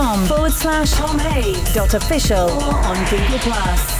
Facebook.com forward slash Tom Hades dot official or on Google Plus.